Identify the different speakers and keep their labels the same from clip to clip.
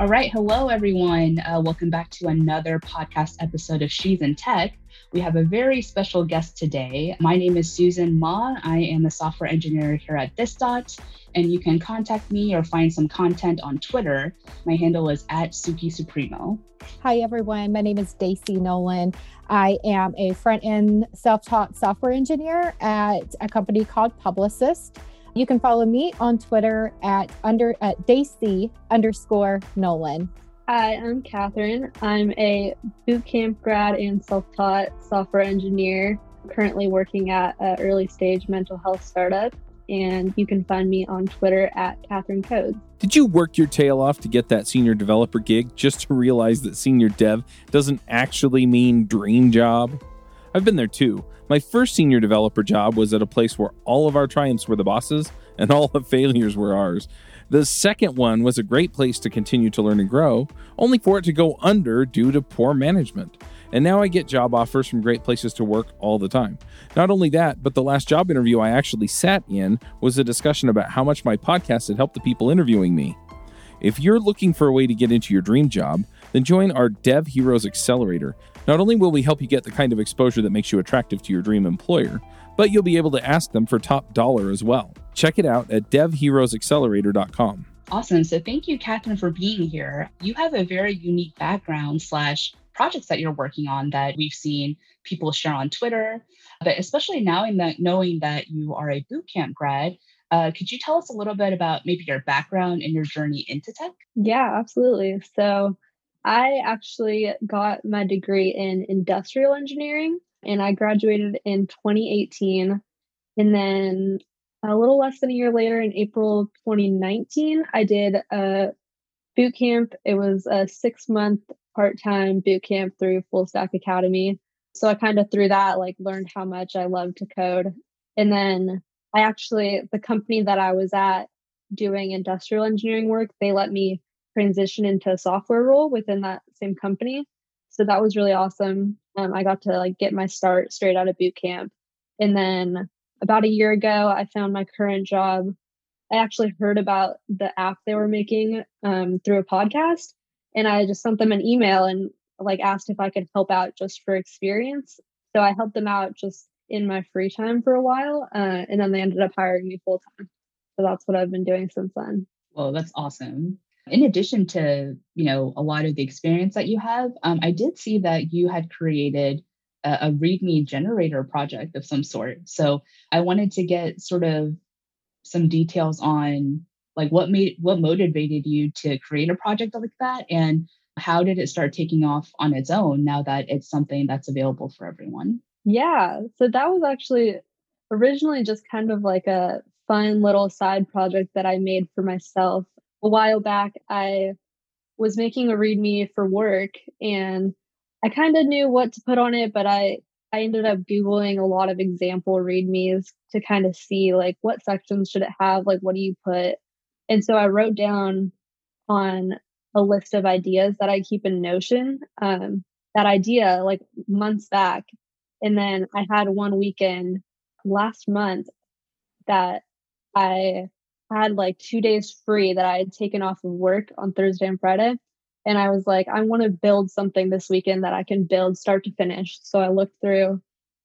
Speaker 1: All right. Hello, everyone. Uh, welcome back to another podcast episode of She's in Tech. We have a very special guest today. My name is Susan Ma. I am a software engineer here at ThisDot, and you can contact me or find some content on Twitter. My handle is at Suki Supremo.
Speaker 2: Hi, everyone. My name is Daisy Nolan. I am a front end self taught software engineer at a company called Publicist. You can follow me on Twitter at under at Daisy underscore Nolan.
Speaker 3: Hi, I'm Katherine. I'm a bootcamp grad and self-taught software engineer, currently working at an early stage mental health startup. And you can find me on Twitter at Katherine Codes.
Speaker 4: Did you work your tail off to get that senior developer gig just to realize that senior dev doesn't actually mean dream job? I've been there too. My first senior developer job was at a place where all of our triumphs were the bosses and all the failures were ours. The second one was a great place to continue to learn and grow, only for it to go under due to poor management. And now I get job offers from great places to work all the time. Not only that, but the last job interview I actually sat in was a discussion about how much my podcast had helped the people interviewing me. If you're looking for a way to get into your dream job, then join our Dev Heroes Accelerator. Not only will we help you get the kind of exposure that makes you attractive to your dream employer, but you'll be able to ask them for top dollar as well. Check it out at devheroesaccelerator.com.
Speaker 1: Awesome. So thank you, Katherine, for being here. You have a very unique background slash projects that you're working on that we've seen people share on Twitter, but especially now in that knowing that you are a bootcamp grad, uh, could you tell us a little bit about maybe your background and your journey into tech?
Speaker 3: Yeah, absolutely. So I actually got my degree in industrial engineering and I graduated in 2018. And then a little less than a year later, in April 2019, I did a boot camp. It was a six month part time boot camp through Full Stack Academy. So I kind of through that, like learned how much I love to code. And then I actually, the company that I was at doing industrial engineering work, they let me transition into a software role within that same company. So that was really awesome. Um, I got to like get my start straight out of boot camp. And then about a year ago, I found my current job. I actually heard about the app they were making um, through a podcast. And I just sent them an email and like asked if I could help out just for experience. So I helped them out just in my free time for a while. Uh, and then they ended up hiring me full time. So that's what I've been doing since then.
Speaker 1: Well, that's awesome. In addition to, you know, a lot of the experience that you have, um, I did see that you had created a, a README generator project of some sort. So I wanted to get sort of some details on like what made what motivated you to create a project like that and how did it start taking off on its own now that it's something that's available for everyone
Speaker 3: yeah. So that was actually originally just kind of like a fun little side project that I made for myself. A while back, I was making a README for work and I kind of knew what to put on it, but I, I ended up Googling a lot of example READMEs to kind of see like what sections should it have, like what do you put. And so I wrote down on a list of ideas that I keep in Notion. Um, that idea, like months back, and then I had one weekend last month that I had like two days free that I had taken off of work on Thursday and Friday. And I was like, I want to build something this weekend that I can build start to finish. So I looked through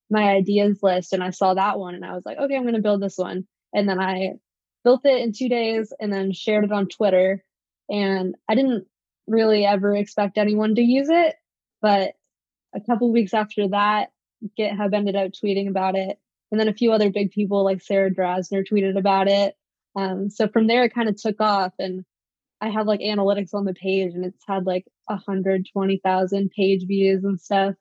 Speaker 3: my ideas list and I saw that one and I was like, okay, I'm going to build this one. And then I built it in two days and then shared it on Twitter. And I didn't really ever expect anyone to use it. But a couple weeks after that, GitHub ended up tweeting about it. And then a few other big people like Sarah Drasner tweeted about it. Um, so from there, it kind of took off. And I have like analytics on the page and it's had like 120,000 page views and stuff.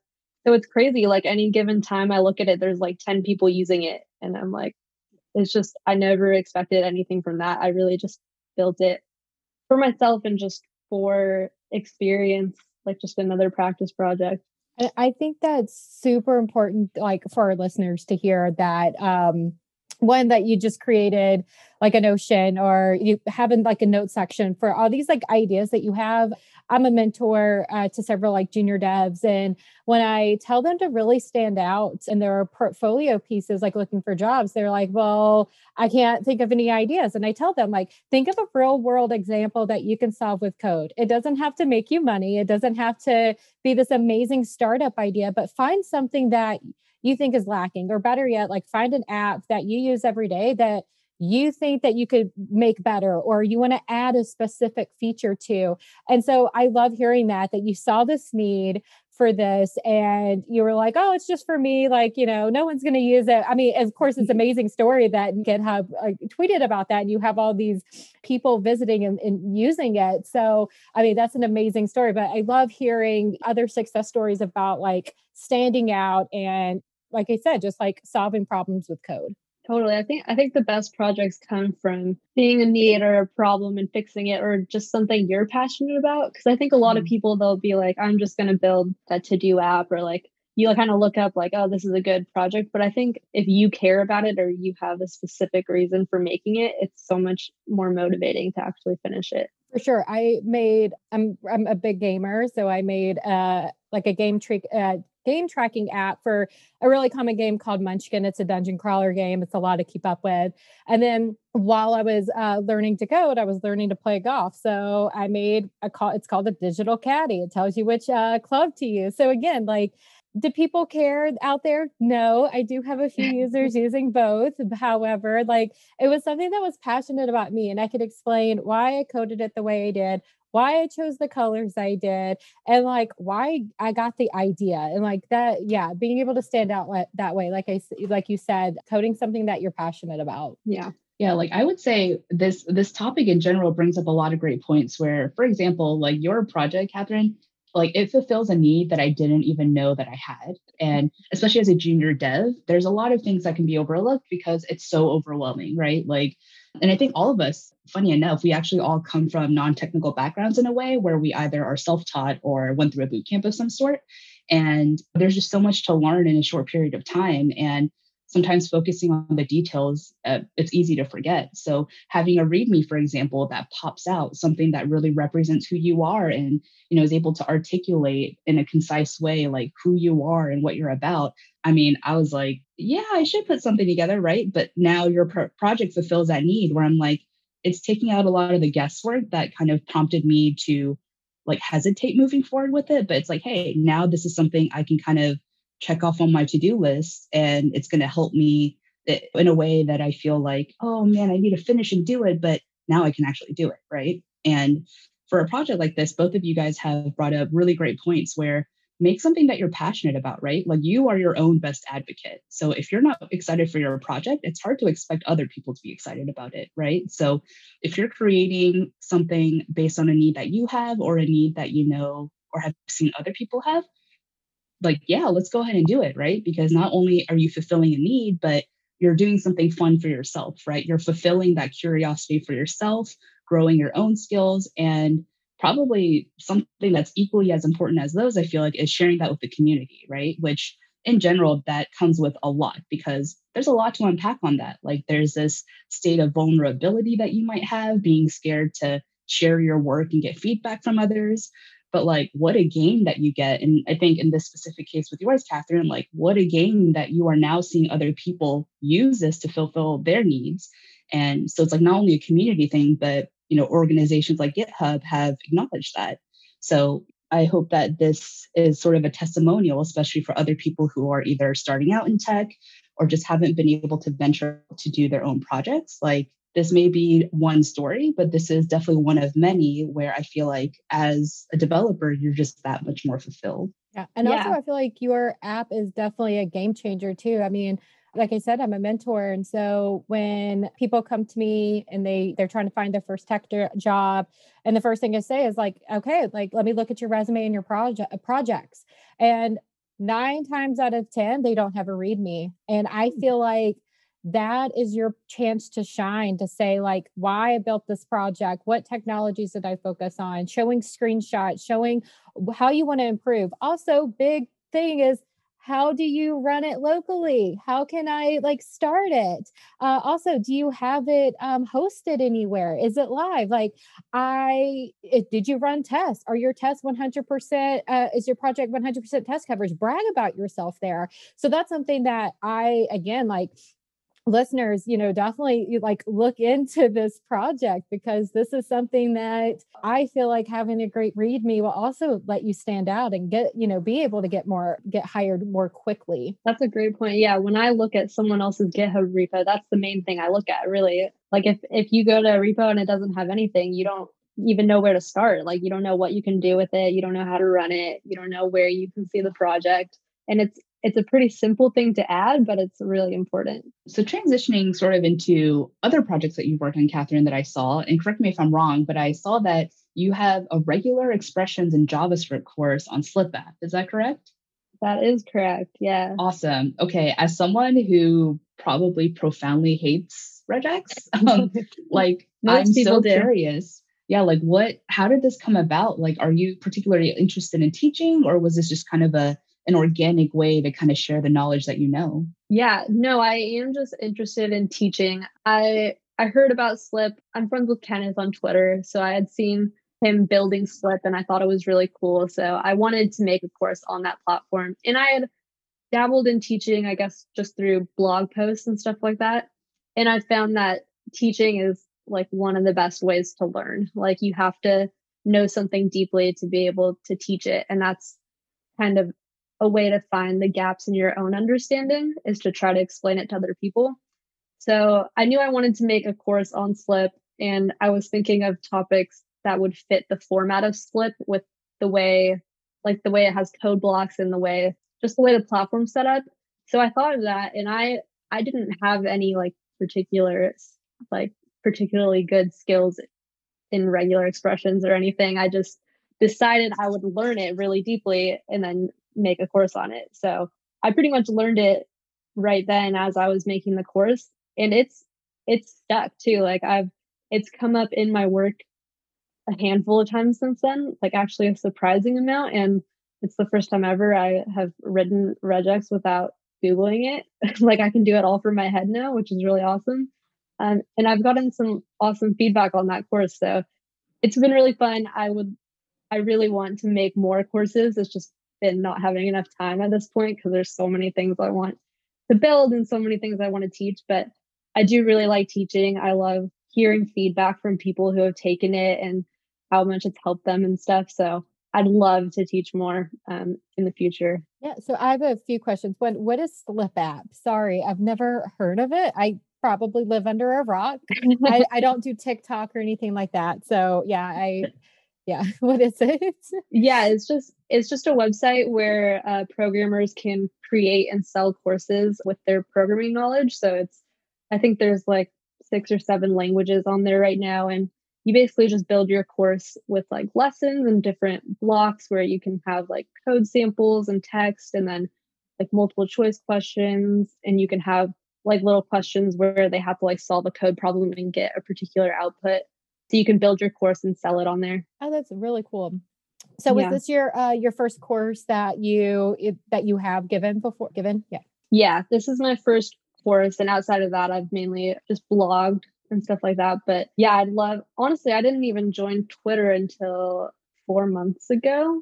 Speaker 3: So it's crazy. Like any given time I look at it, there's like 10 people using it. And I'm like, it's just, I never expected anything from that. I really just built it for myself and just for experience, like just another practice project.
Speaker 2: I think that's super important, like for our listeners to hear that um, one that you just created like a notion or you having like a note section for all these like ideas that you have. I'm a mentor uh, to several like junior devs and when i tell them to really stand out and there are portfolio pieces like looking for jobs they're like well i can't think of any ideas. And i tell them like think of a real world example that you can solve with code. It doesn't have to make you money. It doesn't have to be this amazing startup idea but find something that you think is lacking or better yet like find an app that you use every day that you think that you could make better or you want to add a specific feature to. And so i love hearing that that you saw this need for this and you were like oh it's just for me like you know no one's going to use it. I mean of course it's amazing story that github uh, tweeted about that and you have all these people visiting and, and using it. So i mean that's an amazing story but i love hearing other success stories about like standing out and like I said, just like solving problems with code.
Speaker 3: Totally. I think I think the best projects come from seeing a need or a problem and fixing it or just something you're passionate about. Cause I think a lot mm-hmm. of people they'll be like, I'm just gonna build a to-do app or like you kind of look up like, oh, this is a good project. But I think if you care about it or you have a specific reason for making it, it's so much more motivating to actually finish it.
Speaker 2: For sure. I made I'm I'm a big gamer, so I made uh like a game trick uh game tracking app for a really common game called Munchkin. It's a dungeon crawler game. It's a lot to keep up with. And then while I was uh, learning to code, I was learning to play golf. So I made a call. It's called a digital caddy. It tells you which uh, club to use. So again, like do people care out there? No, I do have a few users using both. However, like it was something that was passionate about me, and I could explain why I coded it the way I did, why I chose the colors I did, and like why I got the idea. And like that, yeah, being able to stand out that way, like I like you said, coding something that you're passionate about.
Speaker 3: Yeah.
Speaker 1: Yeah, like I would say this this topic in general brings up a lot of great points where, for example, like your project, Katherine, like it fulfills a need that I didn't even know that I had. And especially as a junior dev, there's a lot of things that can be overlooked because it's so overwhelming, right? Like and I think all of us, funny enough, we actually all come from non technical backgrounds in a way where we either are self taught or went through a boot camp of some sort. And there's just so much to learn in a short period of time. And sometimes focusing on the details, uh, it's easy to forget. So having a README, for example, that pops out something that really represents who you are and you know is able to articulate in a concise way like who you are and what you're about. I mean, I was like, yeah, I should put something together, right? But now your pro- project fulfills that need where I'm like, it's taking out a lot of the guesswork that kind of prompted me to like hesitate moving forward with it. But it's like, hey, now this is something I can kind of check off on my to-do list and it's going to help me eh, in a way that I feel like, oh man, I need to finish and do it, but now I can actually do it, right? And for a project like this, both of you guys have brought up really great points where make something that you're passionate about, right? Like you are your own best advocate. So if you're not excited for your project, it's hard to expect other people to be excited about it, right? So if you're creating something based on a need that you have or a need that you know or have seen other people have, like, yeah, let's go ahead and do it, right? Because not only are you fulfilling a need, but you're doing something fun for yourself, right? You're fulfilling that curiosity for yourself, growing your own skills, and probably something that's equally as important as those, I feel like, is sharing that with the community, right? Which in general, that comes with a lot because there's a lot to unpack on that. Like, there's this state of vulnerability that you might have, being scared to share your work and get feedback from others but like what a gain that you get and i think in this specific case with yours katherine like what a gain that you are now seeing other people use this to fulfill their needs and so it's like not only a community thing but you know organizations like github have acknowledged that so i hope that this is sort of a testimonial especially for other people who are either starting out in tech or just haven't been able to venture to do their own projects like this may be one story, but this is definitely one of many where I feel like as a developer, you're just that much more fulfilled.
Speaker 2: Yeah. And yeah. also, I feel like your app is definitely a game changer too. I mean, like I said, I'm a mentor. And so when people come to me and they they're trying to find their first tech job, and the first thing I say is like, okay, like let me look at your resume and your project projects. And nine times out of ten, they don't have a README. And I hmm. feel like that is your chance to shine to say like why i built this project what technologies did i focus on showing screenshots showing how you want to improve also big thing is how do you run it locally? How can i like start it? Uh, also do you have it um, hosted anywhere? Is it live? Like i it, did you run tests? Are your tests 100% uh, is your project 100% test coverage? Brag about yourself there. So that's something that i again like listeners, you know, definitely like look into this project because this is something that I feel like having a great README will also let you stand out and get, you know, be able to get more, get hired more quickly.
Speaker 3: That's a great point. Yeah. When I look at someone else's GitHub repo, that's the main thing I look at really. Like if, if you go to a repo and it doesn't have anything, you don't even know where to start. Like you don't know what you can do with it. You don't know how to run it. You don't know where you can see the project. And it's it's a pretty simple thing to add, but it's really important.
Speaker 1: So, transitioning sort of into other projects that you've worked on, Katherine, that I saw, and correct me if I'm wrong, but I saw that you have a regular expressions in JavaScript course on Slip app. Is that correct?
Speaker 3: That is correct. Yeah.
Speaker 1: Awesome. Okay. As someone who probably profoundly hates regex, um, like I'm so do. curious. Yeah, like what? How did this come about? Like, are you particularly interested in teaching, or was this just kind of a an organic way to kind of share the knowledge that you know.
Speaker 3: Yeah, no, I am just interested in teaching. I I heard about Slip. I'm friends with Kenneth on Twitter, so I had seen him building Slip and I thought it was really cool. So I wanted to make a course on that platform. And I had dabbled in teaching, I guess, just through blog posts and stuff like that. And I found that teaching is like one of the best ways to learn. Like you have to know something deeply to be able to teach it. And that's kind of a way to find the gaps in your own understanding is to try to explain it to other people. So I knew I wanted to make a course on Slip, and I was thinking of topics that would fit the format of Slip with the way, like the way it has code blocks and the way, just the way the platform's set up. So I thought of that, and I I didn't have any like particular like particularly good skills in regular expressions or anything. I just decided I would learn it really deeply and then make a course on it. So I pretty much learned it right then as I was making the course and it's it's stuck too. Like I've it's come up in my work a handful of times since then, like actually a surprising amount and it's the first time ever I have written regex without googling it. like I can do it all from my head now, which is really awesome. Um, and I've gotten some awesome feedback on that course. So it's been really fun. I would, I really want to make more courses. It's just been not having enough time at this point because there's so many things I want to build and so many things I want to teach. But I do really like teaching. I love hearing feedback from people who have taken it and how much it's helped them and stuff. So I'd love to teach more um, in the future.
Speaker 2: Yeah. So I have a few questions. One, what is Slip App? Sorry, I've never heard of it. I probably live under a rock. I, I, don't do TikTok or anything like that. So yeah, I yeah what is it?
Speaker 3: Yeah it's just it's just a website where uh, programmers can create and sell courses with their programming knowledge. So it's i think there's like six or seven languages on there right now and you basically just build your course with like lessons and different blocks where you can have like code samples and text and then like multiple choice questions and you can have like little questions where they have to like solve a code problem and get a particular output so you can build your course and sell it on there.
Speaker 2: Oh, that's really cool. So was yeah. this your uh, your first course that you it, that you have given before given? Yeah.
Speaker 3: Yeah, this is my first course and outside of that I've mainly just blogged and stuff like that. But yeah, I'd love honestly, I didn't even join Twitter until 4 months ago.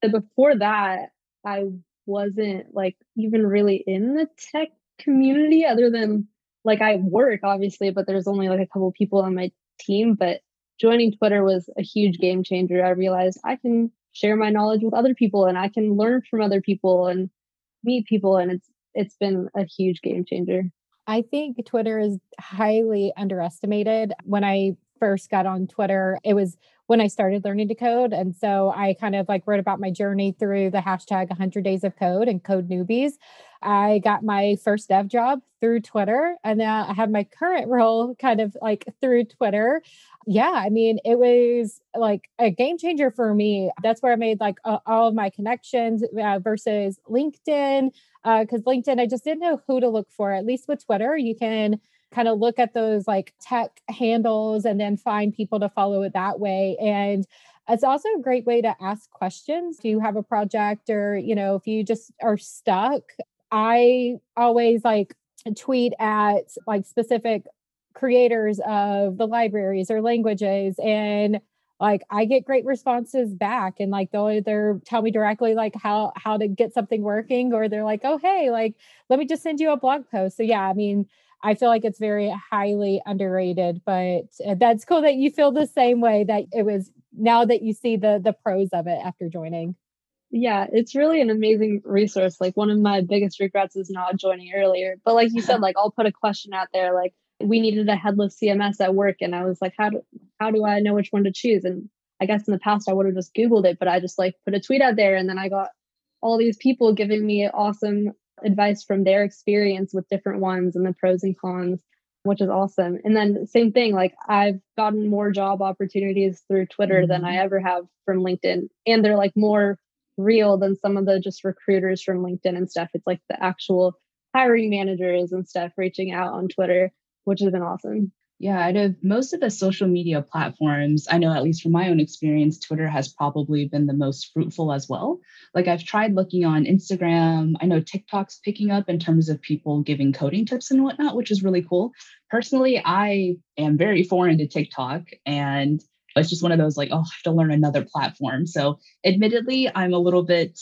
Speaker 3: But before that, I wasn't like even really in the tech community other than like I work obviously, but there's only like a couple people on my team, but joining Twitter was a huge game changer. I realized I can share my knowledge with other people and I can learn from other people and meet people and it's it's been a huge game changer.
Speaker 2: I think Twitter is highly underestimated. When I first got on Twitter, it was when I started learning to code. And so I kind of like wrote about my journey through the hashtag 100 days of code and code newbies. I got my first dev job through Twitter, and now I have my current role kind of like through Twitter. Yeah, I mean, it was like a game changer for me. That's where I made like uh, all of my connections uh, versus LinkedIn. Because uh, LinkedIn, I just didn't know who to look for. At least with Twitter, you can kind of look at those like tech handles and then find people to follow it that way. And It's also a great way to ask questions. Do you have a project or, you know, if you just are stuck, I always like tweet at like specific creators of the libraries or languages and like I get great responses back and like they'll either tell me directly like how how to get something working or they're like, "Oh, hey, like let me just send you a blog post." So yeah, I mean, I feel like it's very highly underrated, but uh, that's cool that you feel the same way that it was now that you see the the pros of it after joining.
Speaker 3: Yeah, it's really an amazing resource. Like one of my biggest regrets is not joining earlier. But like you said, like I'll put a question out there like we needed a headless CMS at work and I was like how do how do I know which one to choose? And I guess in the past I would have just googled it, but I just like put a tweet out there and then I got all these people giving me awesome advice from their experience with different ones and the pros and cons, which is awesome. And then same thing, like I've gotten more job opportunities through Twitter mm-hmm. than I mm-hmm. ever have from LinkedIn. And they're like more real than some of the just recruiters from LinkedIn and stuff. It's like the actual hiring managers and stuff reaching out on Twitter, which has been awesome.
Speaker 1: Yeah, out of most of the social media platforms, I know at least from my own experience, Twitter has probably been the most fruitful as well. Like I've tried looking on Instagram. I know TikTok's picking up in terms of people giving coding tips and whatnot, which is really cool. Personally, I am very foreign to TikTok and it's just one of those like, oh, I have to learn another platform. So admittedly, I'm a little bit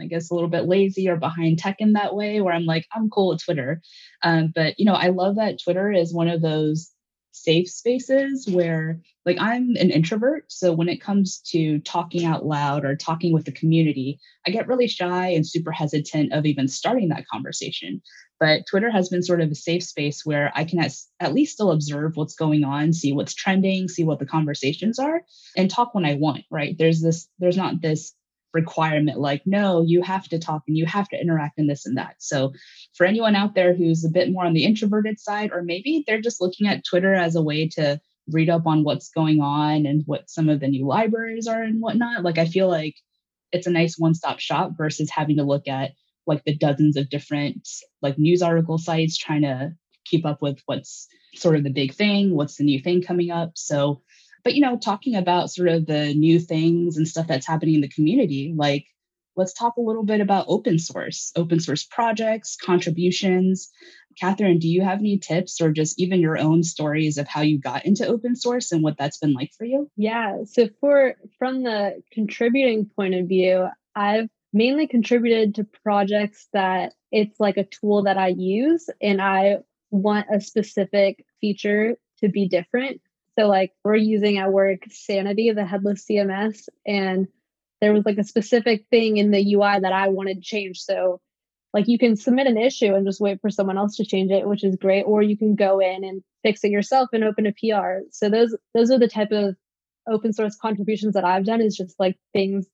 Speaker 1: I guess a little bit lazy or behind tech in that way where I'm like, I'm cool with Twitter. Um, but you know, I love that Twitter is one of those safe spaces where like I'm an introvert. So when it comes to talking out loud or talking with the community, I get really shy and super hesitant of even starting that conversation. But Twitter has been sort of a safe space where I can at least still observe what's going on, see what's trending, see what the conversations are, and talk when I want, right? There's this, there's not this requirement like no you have to talk and you have to interact in this and that. So for anyone out there who's a bit more on the introverted side or maybe they're just looking at twitter as a way to read up on what's going on and what some of the new libraries are and whatnot like i feel like it's a nice one-stop shop versus having to look at like the dozens of different like news article sites trying to keep up with what's sort of the big thing what's the new thing coming up. So but you know talking about sort of the new things and stuff that's happening in the community like let's talk a little bit about open source open source projects contributions. Katherine do you have any tips or just even your own stories of how you got into open source and what that's been like for you?
Speaker 3: Yeah so for from the contributing point of view i've mainly contributed to projects that it's like a tool that i use and i want a specific feature to be different so like we're using at work Sanity, the headless CMS, and there was like a specific thing in the UI that I wanted to change. So like you can submit an issue and just wait for someone else to change it, which is great, or you can go in and fix it yourself and open a PR. So those those are the type of open source contributions that I've done is just like things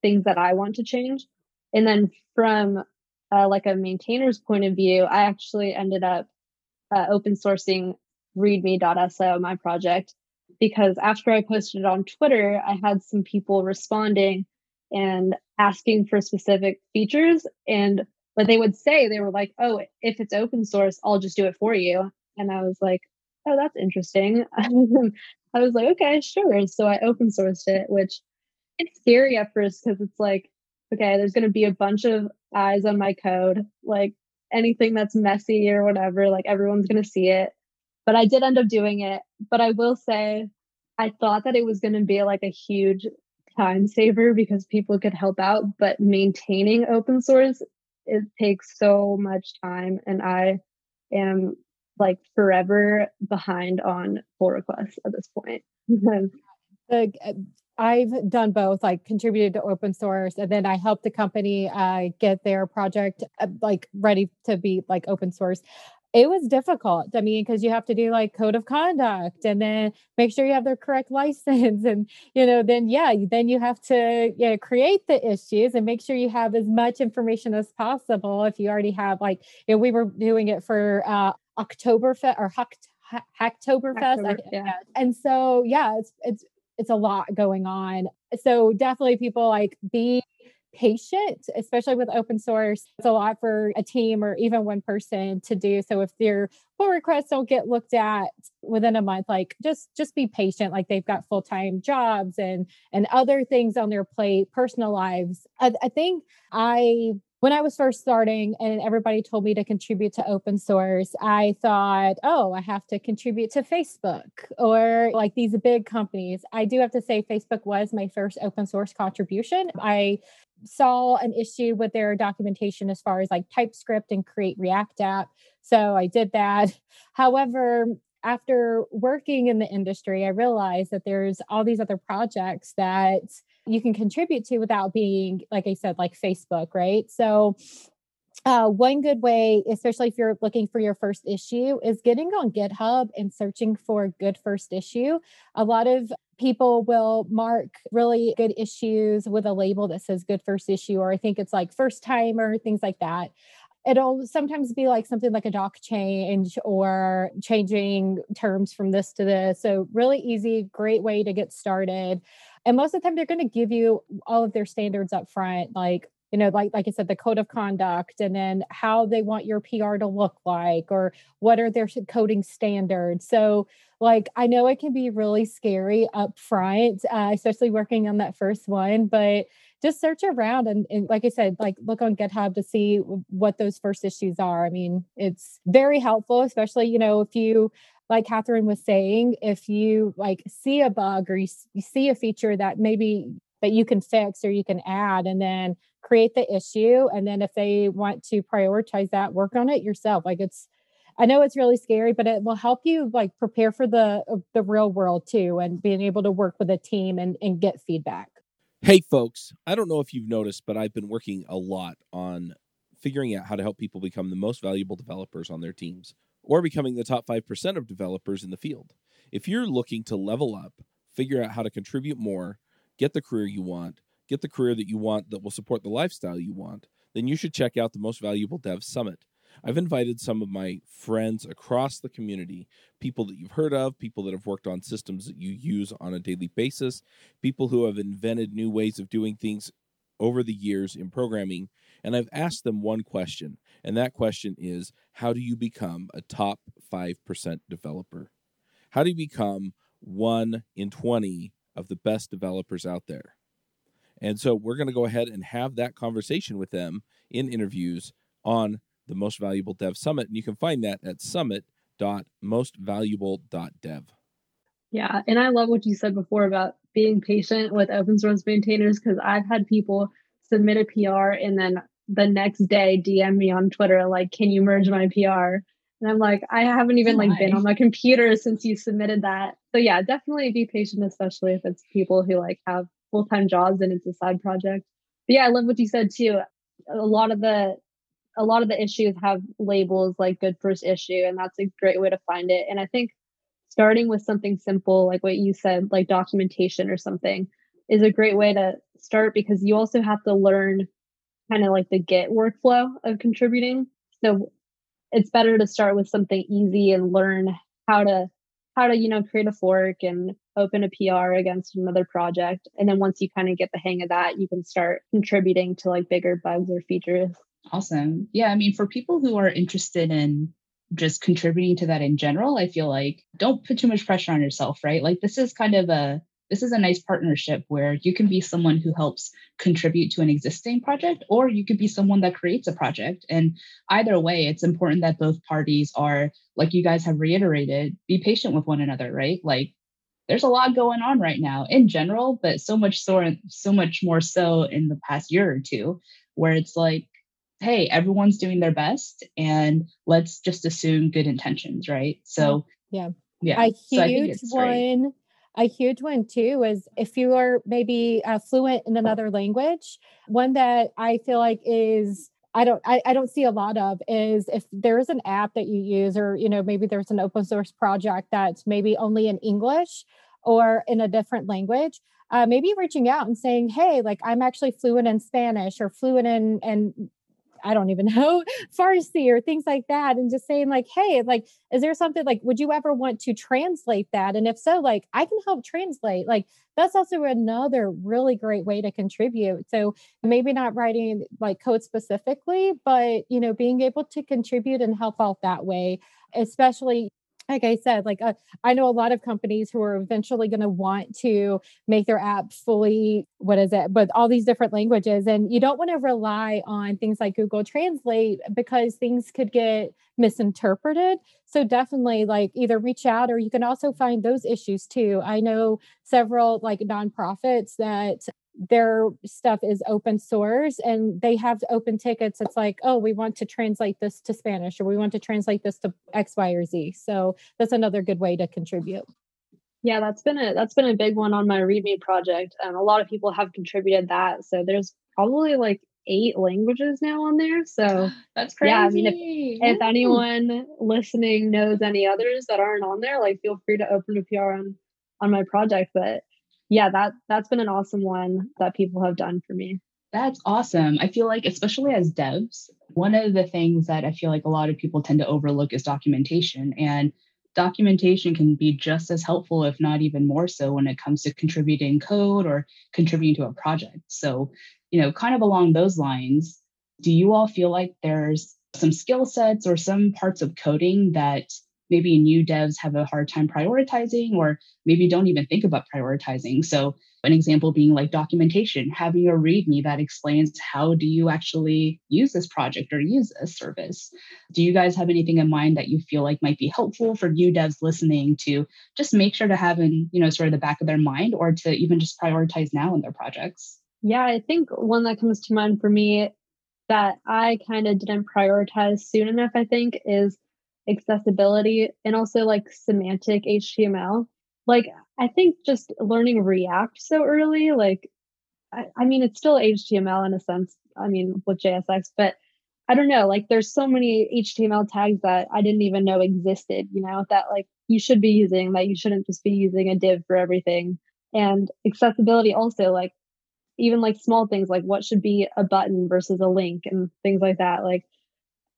Speaker 3: things that I want to change. And then from uh, like a maintainer's point of view, I actually ended up uh, open sourcing readme.so, my project, because after I posted it on Twitter, I had some people responding and asking for specific features. And what they would say, they were like, oh, if it's open source, I'll just do it for you. And I was like, oh, that's interesting. I was like, okay, sure. So I open sourced it, which it's scary at first because it's like, okay, there's going to be a bunch of eyes on my code. Like anything that's messy or whatever, like everyone's going to see it but I did end up doing it. But I will say, I thought that it was going to be like a huge time saver because people could help out, but maintaining open source, it takes so much time. And I am like forever behind on pull requests at this point.
Speaker 2: I've done both, like contributed to open source, and then I helped the company uh, get their project uh, like ready to be like open source it was difficult. I mean, because you have to do like code of conduct and then make sure you have the correct license. And, you know, then, yeah, then you have to you know, create the issues and make sure you have as much information as possible. If you already have, like, you know, we were doing it for uh, Oktoberfest or Hacktoberfest. Hacktober, yeah. And so, yeah, it's, it's, it's a lot going on. So definitely people like be patient, especially with open source. It's a lot for a team or even one person to do. So if their pull requests don't get looked at within a month, like just just be patient. Like they've got full time jobs and and other things on their plate, personal lives. I, I think I when I was first starting and everybody told me to contribute to open source, I thought, oh, I have to contribute to Facebook or like these big companies. I do have to say, Facebook was my first open source contribution. I saw an issue with their documentation as far as like TypeScript and create React app. So I did that. However, after working in the industry, I realized that there's all these other projects that you can contribute to without being, like I said, like Facebook, right? So uh, one good way, especially if you're looking for your first issue, is getting on GitHub and searching for good first issue. A lot of people will mark really good issues with a label that says good first issue, or I think it's like first timer, things like that. It'll sometimes be like something like a doc change or changing terms from this to this. So, really easy, great way to get started. And most of the time, they're going to give you all of their standards up front, like you know like like i said the code of conduct and then how they want your pr to look like or what are their coding standards. So like i know it can be really scary up front uh, especially working on that first one but just search around and, and like i said like look on github to see what those first issues are. I mean it's very helpful especially you know if you like Katherine was saying, if you like see a bug or you, you see a feature that maybe that you can fix or you can add and then create the issue and then if they want to prioritize that work on it yourself. Like it's i know it's really scary but it will help you like prepare for the the real world too and being able to work with a team and and get feedback.
Speaker 4: Hey folks. I don't know if you've noticed but i've been working a lot on figuring out how to help people become the most valuable developers on their teams or becoming the top 5% of developers in the field. If you're looking to level up, figure out how to contribute more, get the career you want, get the career that you want that will support the lifestyle you want, then you should check out the Most Valuable Dev Summit. I've invited some of my friends across the community, people that you've heard of, people that have worked on systems that you use on a daily basis, people who have invented new ways of doing things over the years in programming, and I've asked them one question, and that question is how do you become a top 5% developer? How do you become one in 20 of the best developers out there? And so we're going to go ahead and have that conversation with them in interviews on the Most Valuable Dev Summit. And you can find that at summit.mostvaluable.dev.
Speaker 3: Yeah. And I love what you said before about being patient with open source maintainers because I've had people submit a PR and then the next day DM me on Twitter like, "Can you merge my PR?" And I'm like, I haven't even like been on my computer since you submitted that. So yeah, definitely be patient, especially if it's people who like have full time jobs and it's a side project. But yeah, I love what you said too. A lot of the a lot of the issues have labels like good first issue, and that's a great way to find it. And I think starting with something simple like what you said, like documentation or something, is a great way to start because you also have to learn kind of like the Git workflow of contributing. So it's better to start with something easy and learn how to how to you know create a fork and open a PR against another project. And then once you kind of get the hang of that, you can start contributing to like bigger bugs or features.
Speaker 1: Awesome. Yeah, I mean for people who are interested in just contributing to that in general, I feel like don't put too much pressure on yourself, right? Like this is kind of a this is a nice partnership where you can be someone who helps contribute to an existing project, or you could be someone that creates a project. And either way, it's important that both parties are, like you guys have reiterated, be patient with one another, right? Like there's a lot going on right now in general, but so much so, so much more so in the past year or two, where it's like, hey, everyone's doing their best, and let's just assume good intentions, right? So
Speaker 2: yeah, yeah, a huge so one a huge one too is if you are maybe uh, fluent in another language one that i feel like is I don't I, I don't see a lot of is if there is an app that you use or you know maybe there's an open source project that's maybe only in English or in a different language uh, maybe reaching out and saying hey like I'm actually fluent in Spanish or fluent in in I don't even know, Farsi or things like that, and just saying, like, hey, like, is there something like, would you ever want to translate that? And if so, like, I can help translate. Like, that's also another really great way to contribute. So maybe not writing like code specifically, but, you know, being able to contribute and help out that way, especially like I said, like uh, I know a lot of companies who are eventually going to want to make their app fully, what is it, but all these different languages. And you don't want to rely on things like Google Translate because things could get misinterpreted. So definitely like either reach out or you can also find those issues too. I know several like nonprofits that their stuff is open source and they have open tickets it's like oh we want to translate this to spanish or we want to translate this to x y or z. So that's another good way to contribute.
Speaker 3: Yeah that's been a that's been a big one on my readme project. And a lot of people have contributed that so there's probably like eight languages now on there so
Speaker 1: that's crazy
Speaker 3: yeah i mean if, if anyone listening knows any others that aren't on there like feel free to open a pr on on my project but yeah, that that's been an awesome one that people have done for me.
Speaker 1: That's awesome. I feel like, especially as devs, one of the things that I feel like a lot of people tend to overlook is documentation. And documentation can be just as helpful, if not even more so, when it comes to contributing code or contributing to a project. So, you know, kind of along those lines, do you all feel like there's some skill sets or some parts of coding that maybe new devs have a hard time prioritizing or maybe don't even think about prioritizing. So an example being like documentation having a readme that explains how do you actually use this project or use this service. Do you guys have anything in mind that you feel like might be helpful for new devs listening to just make sure to have in you know sort of the back of their mind or to even just prioritize now in their projects?
Speaker 3: Yeah i think one that comes to mind for me that i kind of didn't prioritize soon enough i think is accessibility and also like semantic HTML. Like I think just learning React so early, like I, I mean it's still HTML in a sense. I mean with JSX, but I don't know, like there's so many HTML tags that I didn't even know existed, you know, that like you should be using, that you shouldn't just be using a div for everything. And accessibility also, like even like small things like what should be a button versus a link and things like that. Like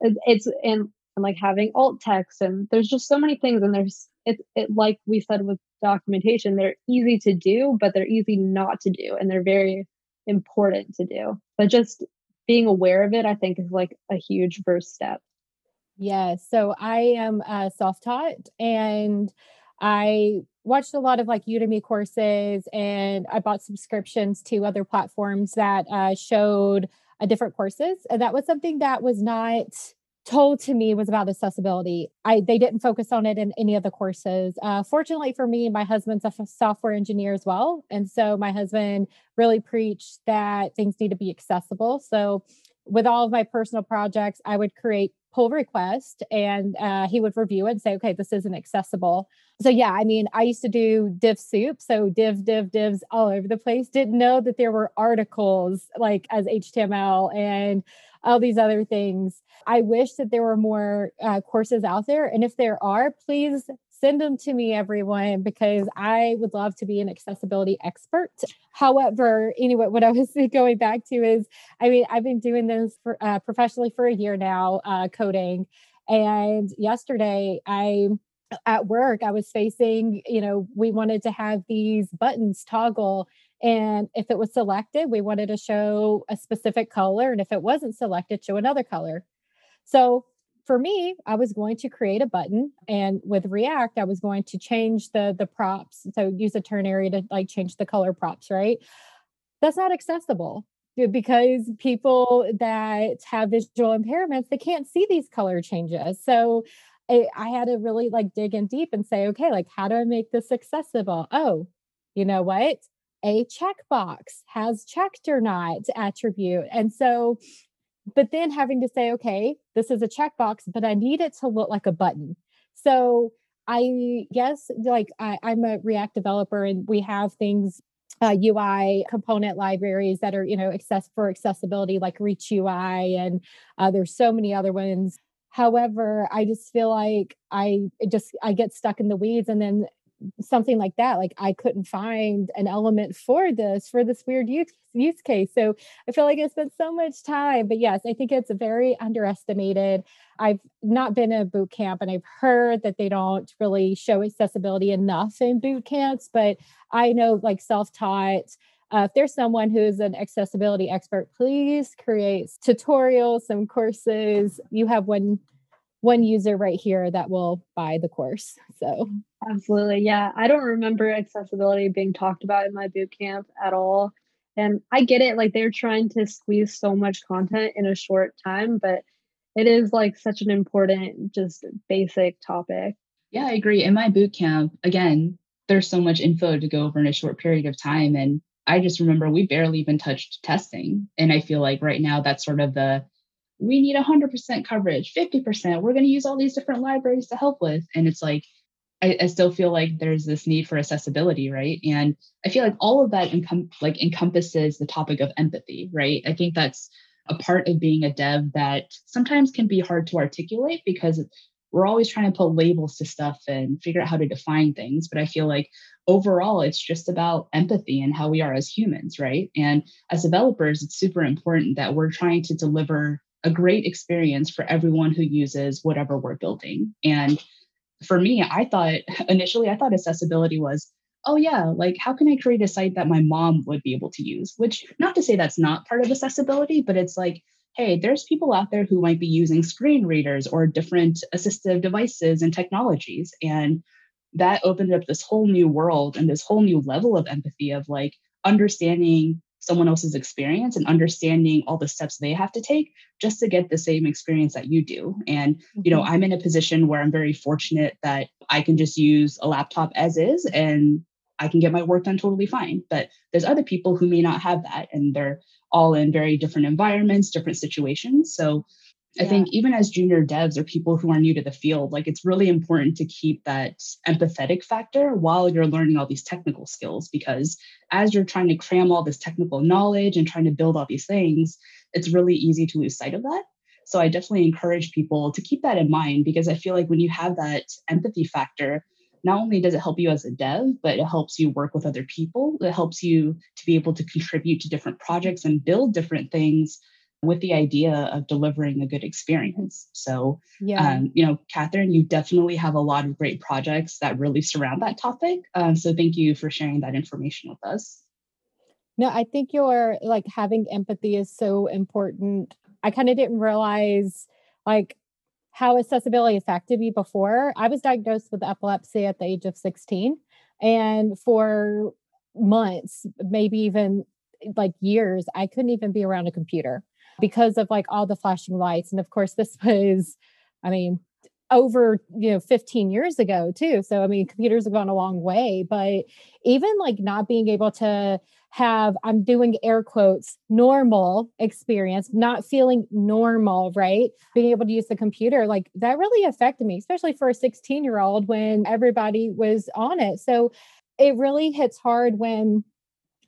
Speaker 3: it's and and like having alt text and there's just so many things and there's it, it like we said with documentation they're easy to do but they're easy not to do and they're very important to do. But just being aware of it i think is like a huge first step.
Speaker 2: Yeah so i am self-taught and i watched a lot of like udemy courses and i bought subscriptions to other platforms that uh, showed uh, different courses and that was something that was not told to me was about accessibility. I they didn't focus on it in any of the courses. Uh, fortunately for me, my husband's a software engineer as well, and so my husband really preached that things need to be accessible. So with all of my personal projects, I would create pull request and uh, he would review it and say, okay, this isn't accessible. So yeah, I mean, I used to do div soup. So div, div, divs all over the place. Didn't know that there were articles like as HTML and all these other things. I wish that there were more uh, courses out there. And if there are, please send them to me, everyone, because I would love to be an accessibility expert. However, anyway, what I was going back to is, I mean, I've been doing this for, uh, professionally for a year now, uh, coding. And yesterday, I at work, I was facing, you know, we wanted to have these buttons toggle and if it was selected, we wanted to show a specific color. And if it wasn't selected, show another color. So for me, I was going to create a button. And with React, I was going to change the the props. So use a ternary to like change the color props, right? That's not accessible because people that have visual impairments, they can't see these color changes. So I had to really like dig in deep and say, okay, like how do I make this accessible? Oh, you know what? A checkbox has checked or not attribute. And so, but then having to say, okay, this is a checkbox, but I need it to look like a button. So I guess like I, am a React developer and we have things uh, UI component libraries that are, you know, access for accessibility like Reach UI, and uh, there's so many other ones. However, I just feel like I just I get stuck in the weeds, and then something like that like i couldn't find an element for this for this weird use, use case so i feel like i spent so much time but yes i think it's very underestimated i've not been in a boot camp and i've heard that they don't really show accessibility enough in boot camps but i know like self-taught uh, if there's someone who's an accessibility expert, please create tutorials, some courses. You have one one user right here that will buy the course. So mm,
Speaker 3: absolutely. Yeah. I don't remember accessibility being talked about in my boot camp at all. And I get it, like they're trying to squeeze so much content in a short time, but it is like such an important, just basic topic.
Speaker 1: Yeah, I agree. In my boot camp, again, there's so much info to go over in a short period of time. And I just remember we barely even touched testing. And I feel like right now that's sort of the we need 100% coverage, 50%. We're going to use all these different libraries to help with. And it's like, I, I, still feel like there's this need for accessibility, right? And I feel like all of that encom- like encompasses the topic of empathy, right? I think that's a part of being a dev that sometimes can be hard to articulate because we're always trying to put labels to stuff and figure out how to define things. But I feel like overall, it's just about empathy and how we are as humans, right? And as developers, it's super important that we're trying to deliver a great experience for everyone who uses whatever we're building. And for me, I thought initially, I thought accessibility was, oh, yeah, like how can I create a site that my mom would be able to use? Which, not to say that's not part of accessibility, but it's like, hey, there's people out there who might be using screen readers or different assistive devices and technologies. And that opened up this whole new world and this whole new level of empathy of like understanding someone else's experience and understanding all the steps they have to take just to get the same experience that you do. And, you know, mm-hmm. I'm in a position where I'm very fortunate that I can just use a laptop as is and I can get my work done totally fine. But there's other people who may not have that and they're all in very different environments, different situations. So I think even as junior devs or people who are new to the field, like it's really important to keep that empathetic factor while you're learning all these technical skills. Because as you're trying to cram all this technical knowledge and trying to build all these things, it's really easy to lose sight of that. So I definitely encourage people to keep that in mind because I feel like when you have that empathy factor, not only does it help you as a dev, but it helps you work with other people. It helps you to be able to contribute to different projects and build different things with the idea of delivering a good experience. So, yeah. um, you know, Katherine, you definitely have a lot of great projects that really surround that topic. Um, so, thank you for sharing that information with us.
Speaker 2: No, I think your like having empathy is so important. I kind of didn't realize like how accessibility affected me before. I was diagnosed with epilepsy at the age of 16. And for months, maybe even like years, I couldn't even be around a computer because of like all the flashing lights. And of course, this was, I mean, over you know 15 years ago too so i mean computers have gone a long way but even like not being able to have i'm doing air quotes normal experience not feeling normal right being able to use the computer like that really affected me especially for a 16 year old when everybody was on it so it really hits hard when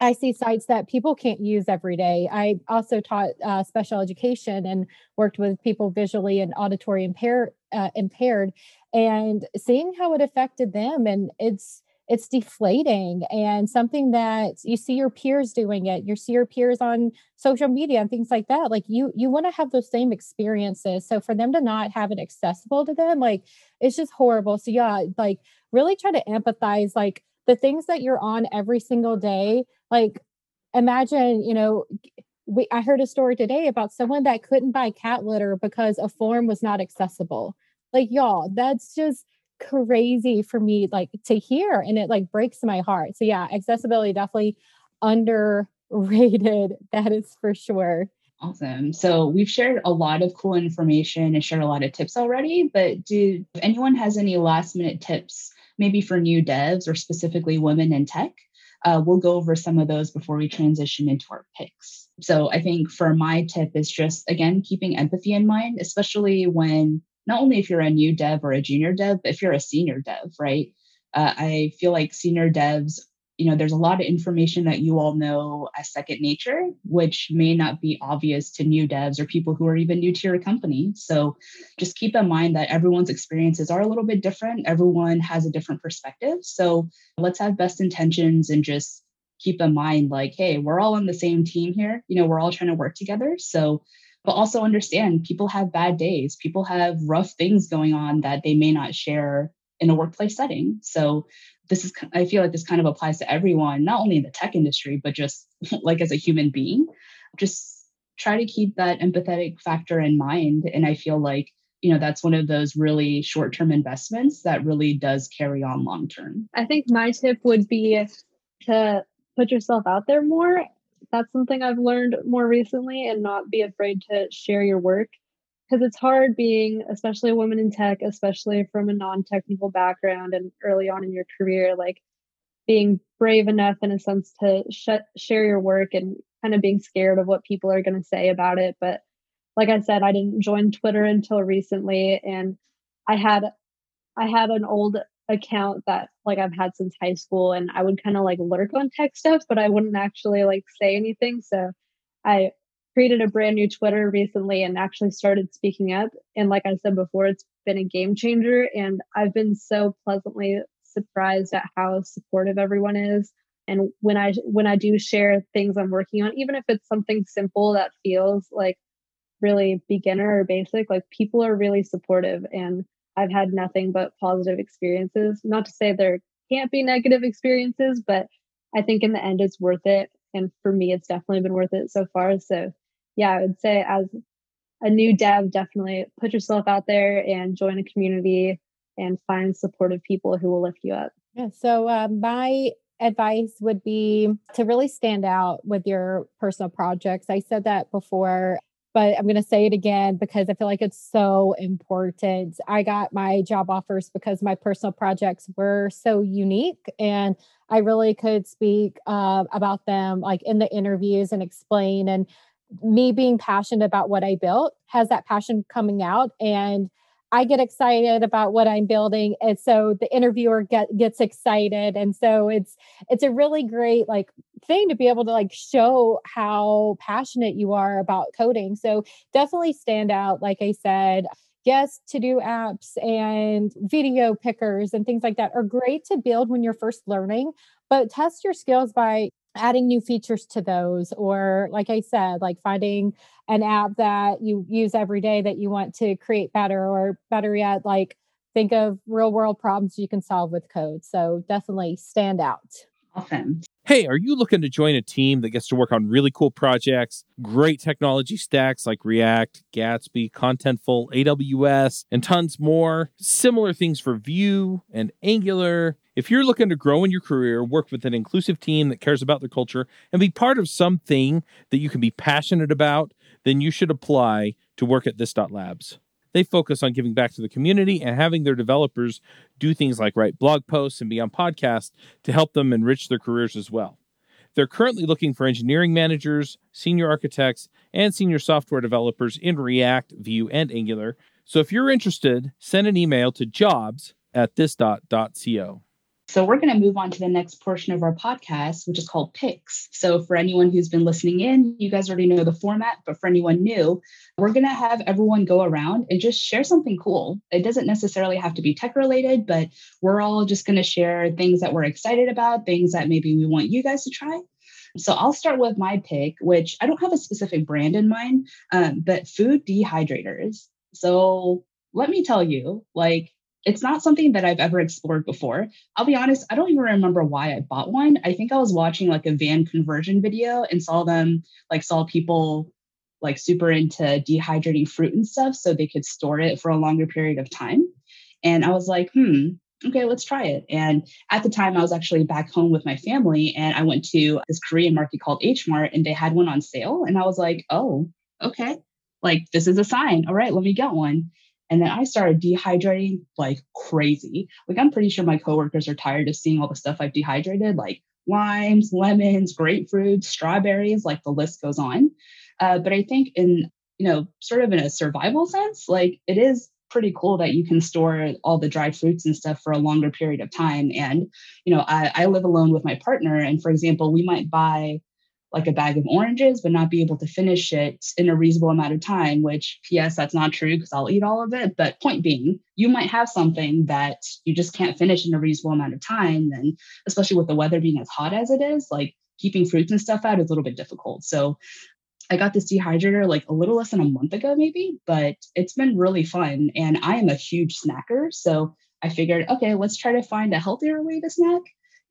Speaker 2: I see sites that people can't use every day. I also taught uh, special education and worked with people visually and auditory impair, uh, impaired, and seeing how it affected them, and it's it's deflating and something that you see your peers doing it you see your peers on social media and things like that like you you want to have those same experiences so for them to not have it accessible to them like it's just horrible so yeah like really try to empathize like the things that you're on every single day like imagine you know we i heard a story today about someone that couldn't buy cat litter because a form was not accessible. Like y'all that's just crazy for me like to hear and it like breaks my heart. So yeah accessibility definitely underrated that is for sure.
Speaker 1: Awesome. So we've shared a lot of cool information and shared a lot of tips already, but do if anyone has any last minute tips, maybe for new devs or specifically women in tech, uh, we'll go over some of those before we transition into our picks. So I think for my tip is just again keeping empathy in mind, especially when not only if you're a new dev or a junior dev, but if you're a senior dev, right? Uh, I feel like senior devs you know, there's a lot of information that you all know as second nature, which may not be obvious to new devs or people who are even new to your company. So just keep in mind that everyone's experiences are a little bit different. Everyone has a different perspective. So let's have best intentions and just keep in mind like, hey, we're all on the same team here. You know, we're all trying to work together. So but also understand people have bad days people have rough things going on that they may not share in a workplace setting so this is i feel like this kind of applies to everyone not only in the tech industry but just like as a human being. Just try to keep that empathetic factor in mind and i feel like you know that's one of those really short term investments that really does carry on long term
Speaker 3: i think my tip would be to put yourself out there more. That's something i've learned more recently and not be afraid to share your work because it's hard being especially a woman in tech especially from a non-technical background and early on in your career like being brave enough in a sense to sh- share your work and kind of being scared of what people are going to say about it. But like i said i didn't join twitter until recently and i had i had an old account that like i've had since high school and i would kind of like lurk on tech stuff but i wouldn't actually like say anything. So i created a brand new Twitter recently and actually started speaking up. And like I said before, it's been a game changer. And I've been so pleasantly surprised at how supportive everyone is. And when I when I do share things I'm working on, even if it's something simple that feels like really beginner or basic, like people are really supportive and I've had nothing but positive experiences. Not to say there can't be negative experiences, but I think in the end it's worth it. And for me, it's definitely been worth it so far. So yeah, I would say as a new dev, definitely put yourself out there and join a community and find supportive people who will lift you up.
Speaker 2: Yeah. So uh, my advice would be to really stand out with your personal projects. I said that before, but I'm going to say it again because I feel like it's so important. I got my job offers because my personal projects were so unique and I really could speak uh, about them like in the interviews and explain and me being passionate about what I built has that passion coming out and I get excited about what I'm building and so the interviewer get, gets excited and so it's it's a really great like thing to be able to like show how passionate you are about coding. So definitely stand out like I said yes to do apps and video pickers and things like that are great to build when you're first learning but test your skills by adding new features to those or like i said like finding an app that you use every day that you want to create better or better yet like think of real world problems you can solve with code. So definitely stand out
Speaker 1: awesome
Speaker 4: Hey, are you looking to join a team that gets to work on really cool projects, great technology stacks like React, Gatsby, Contentful, AWS, and tons more? Similar things for Vue and Angular. If you're looking to grow in your career, work with an inclusive team that cares about their culture, and be part of something that you can be passionate about, then you should apply to work at this.labs. They focus on giving back to the community and having their developers do things like write blog posts and be on podcasts to help them enrich their careers as well. They're currently looking for engineering managers, senior architects, and senior software developers in React, Vue, and Angular. So if you're interested, send an email to jobs at this.co.
Speaker 1: So we're going to move on to the next portion of our podcast, which is called picks. So for anyone who's been listening in, you guys already know the format, but for anyone new, we're going to have everyone go around and just share something cool. It doesn't necessarily have to be tech related, but we're all just going to share things that we're excited about, things that maybe we want you guys to try. So I'll start with my pick, which I don't have a specific brand in mind, um, but food dehydrators. So let me tell you, like it's not something that I've ever explored before. I'll be honest, I don't even remember why I bought one. I think I was watching like a van conversion video and saw them, like, saw people like super into dehydrating fruit and stuff so they could store it for a longer period of time. And I was like, hmm, okay, let's try it. And at the time, I was actually back home with my family and I went to this Korean market called H Mart and they had one on sale. And I was like, oh, okay, like this is a sign. All right, let me get one. And then I started dehydrating like crazy. Like I'm pretty sure my coworkers are tired of seeing all the stuff I've dehydrated, like limes, lemons, grapefruits, strawberries, like the list goes on. Uh, but I think in, you know, sort of in a survival sense, like it is pretty cool that you can store all the dried fruits and stuff for a longer period of time. And, you know, I, I live alone with my partner. And for example, we might buy like a bag of oranges, but not be able to finish it in a reasonable amount of time, which, P.S., that's not true because I'll eat all of it. But point being, you might have something that you just can't finish in a reasonable amount of time. And especially with the weather being as hot as it is, like keeping fruits and stuff out is a little bit difficult. So I got this dehydrator like a little less than a month ago, maybe, but it's been really fun. And I am a huge snacker. So I figured, okay, let's try to find a healthier way to snack.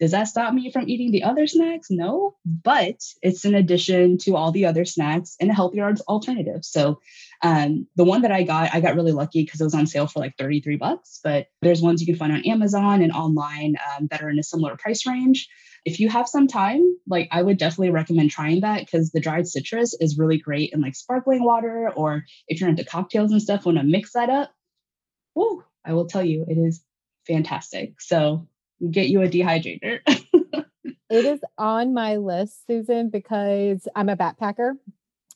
Speaker 1: Does that stop me from eating the other snacks? No, but it's in addition to all the other snacks and a healthier alternative. So um, the one that I got, I got really lucky because it was on sale for like 33 bucks. But there's ones you can find on Amazon and online um, that are in a similar price range. If you have some time, like I would definitely recommend trying that because the dried citrus is really great in like sparkling water, or if you're into cocktails and stuff, want to mix that up. Whoa, I will tell you, it is fantastic. So get you a dehydrator.
Speaker 2: it is on my list, Susan, because I'm a backpacker,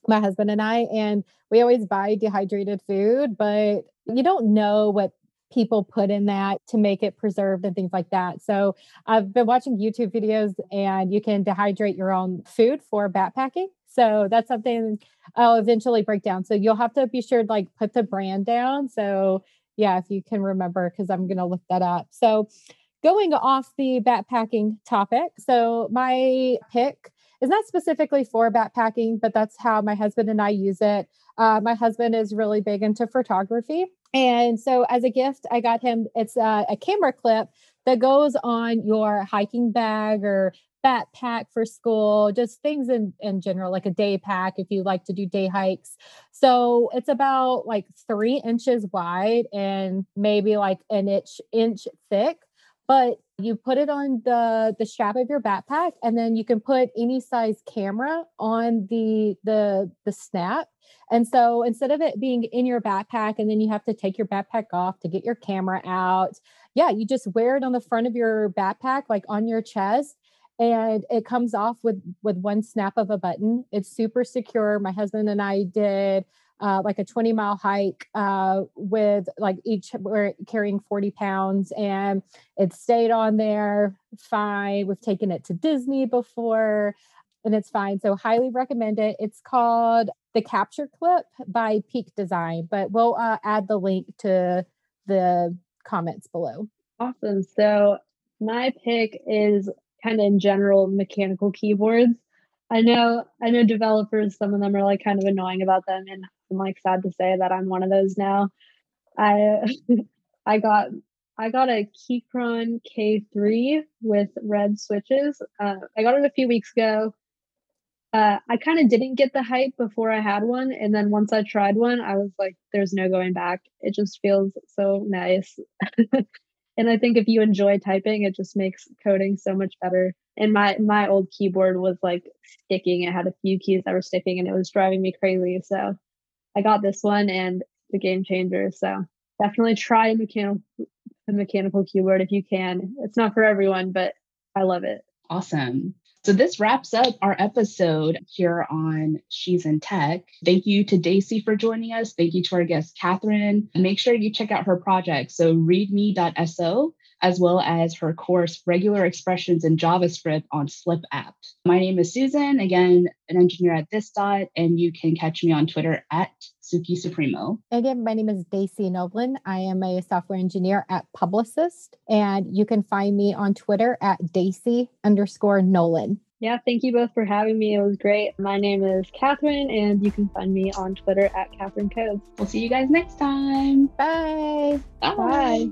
Speaker 2: my husband and I, and we always buy dehydrated food, but you don't know what people put in that to make it preserved and things like that. So I've been watching YouTube videos and you can dehydrate your own food for backpacking. So that's something I'll eventually break down. So you'll have to be sure to like put the brand down. So yeah, if you can remember, because I'm going to look that up. So going off the backpacking topic. So my pick is not specifically for backpacking, but that's how my husband and I use it. Uh, my husband is really big into photography. And so as a gift, I got him, it's a, a camera clip that goes on your hiking bag or backpack for school, just things in, in general, like a day pack if you like to do day hikes. So it's about like three inches wide and maybe like an inch inch thick but you put it on the the strap of your backpack and then you can put any size camera on the the the snap. And so instead of it being in your backpack and then you have to take your backpack off to get your camera out yeah you just wear it on the front of your backpack like on your chest and it comes off with with one snap of a button. It's super secure. My husband and i did uh, like a 20 mile hike uh, with like each we're carrying 40 pounds and it stayed on there fine. We've taken it to Disney before and it's fine. So highly recommend it. It's called the Capture Clip by Peak Design, but we'll uh, add the link to the comments below.
Speaker 3: Awesome. So my pick is kind of in general mechanical keyboards. I know I know developers, some of them are like kind of annoying about them and I'm like sad to say that I'm one of those now. I I got I got a Keychron K3 with red switches. Uh, I got it a few weeks ago. Uh, I kind of didn't get the hype before I had one, and then once I tried one, I was like, "There's no going back." It just feels so nice, and I think if you enjoy typing, it just makes coding so much better. And my my old keyboard was like sticking; it had a few keys that were sticking, and it was driving me crazy. So I got this one and the game changer. So definitely try a mechanical a mechanical keyboard if you can. It's not for everyone, but I love it.
Speaker 1: Awesome. So this wraps up our episode here on She's in Tech. Thank you to Daisy for joining us. Thank you to our guest, Katherine. Make sure you check out her project. So readme.so as well as her course, Regular Expressions in JavaScript on Slip app. My name is Susan, again, an engineer at This Dot, and you can catch me on Twitter at Suki Supremo.
Speaker 2: Again, my name is Daisy Noblin. I am a software engineer at Publicist, and you can find me on Twitter at Daisy underscore Nolan.
Speaker 3: Yeah, thank you both for having me. It was great. My name is Katherine, and you can find me on Twitter at Katherine Codes.
Speaker 1: We'll see you guys next time.
Speaker 2: Bye.
Speaker 1: Bye.
Speaker 3: Bye.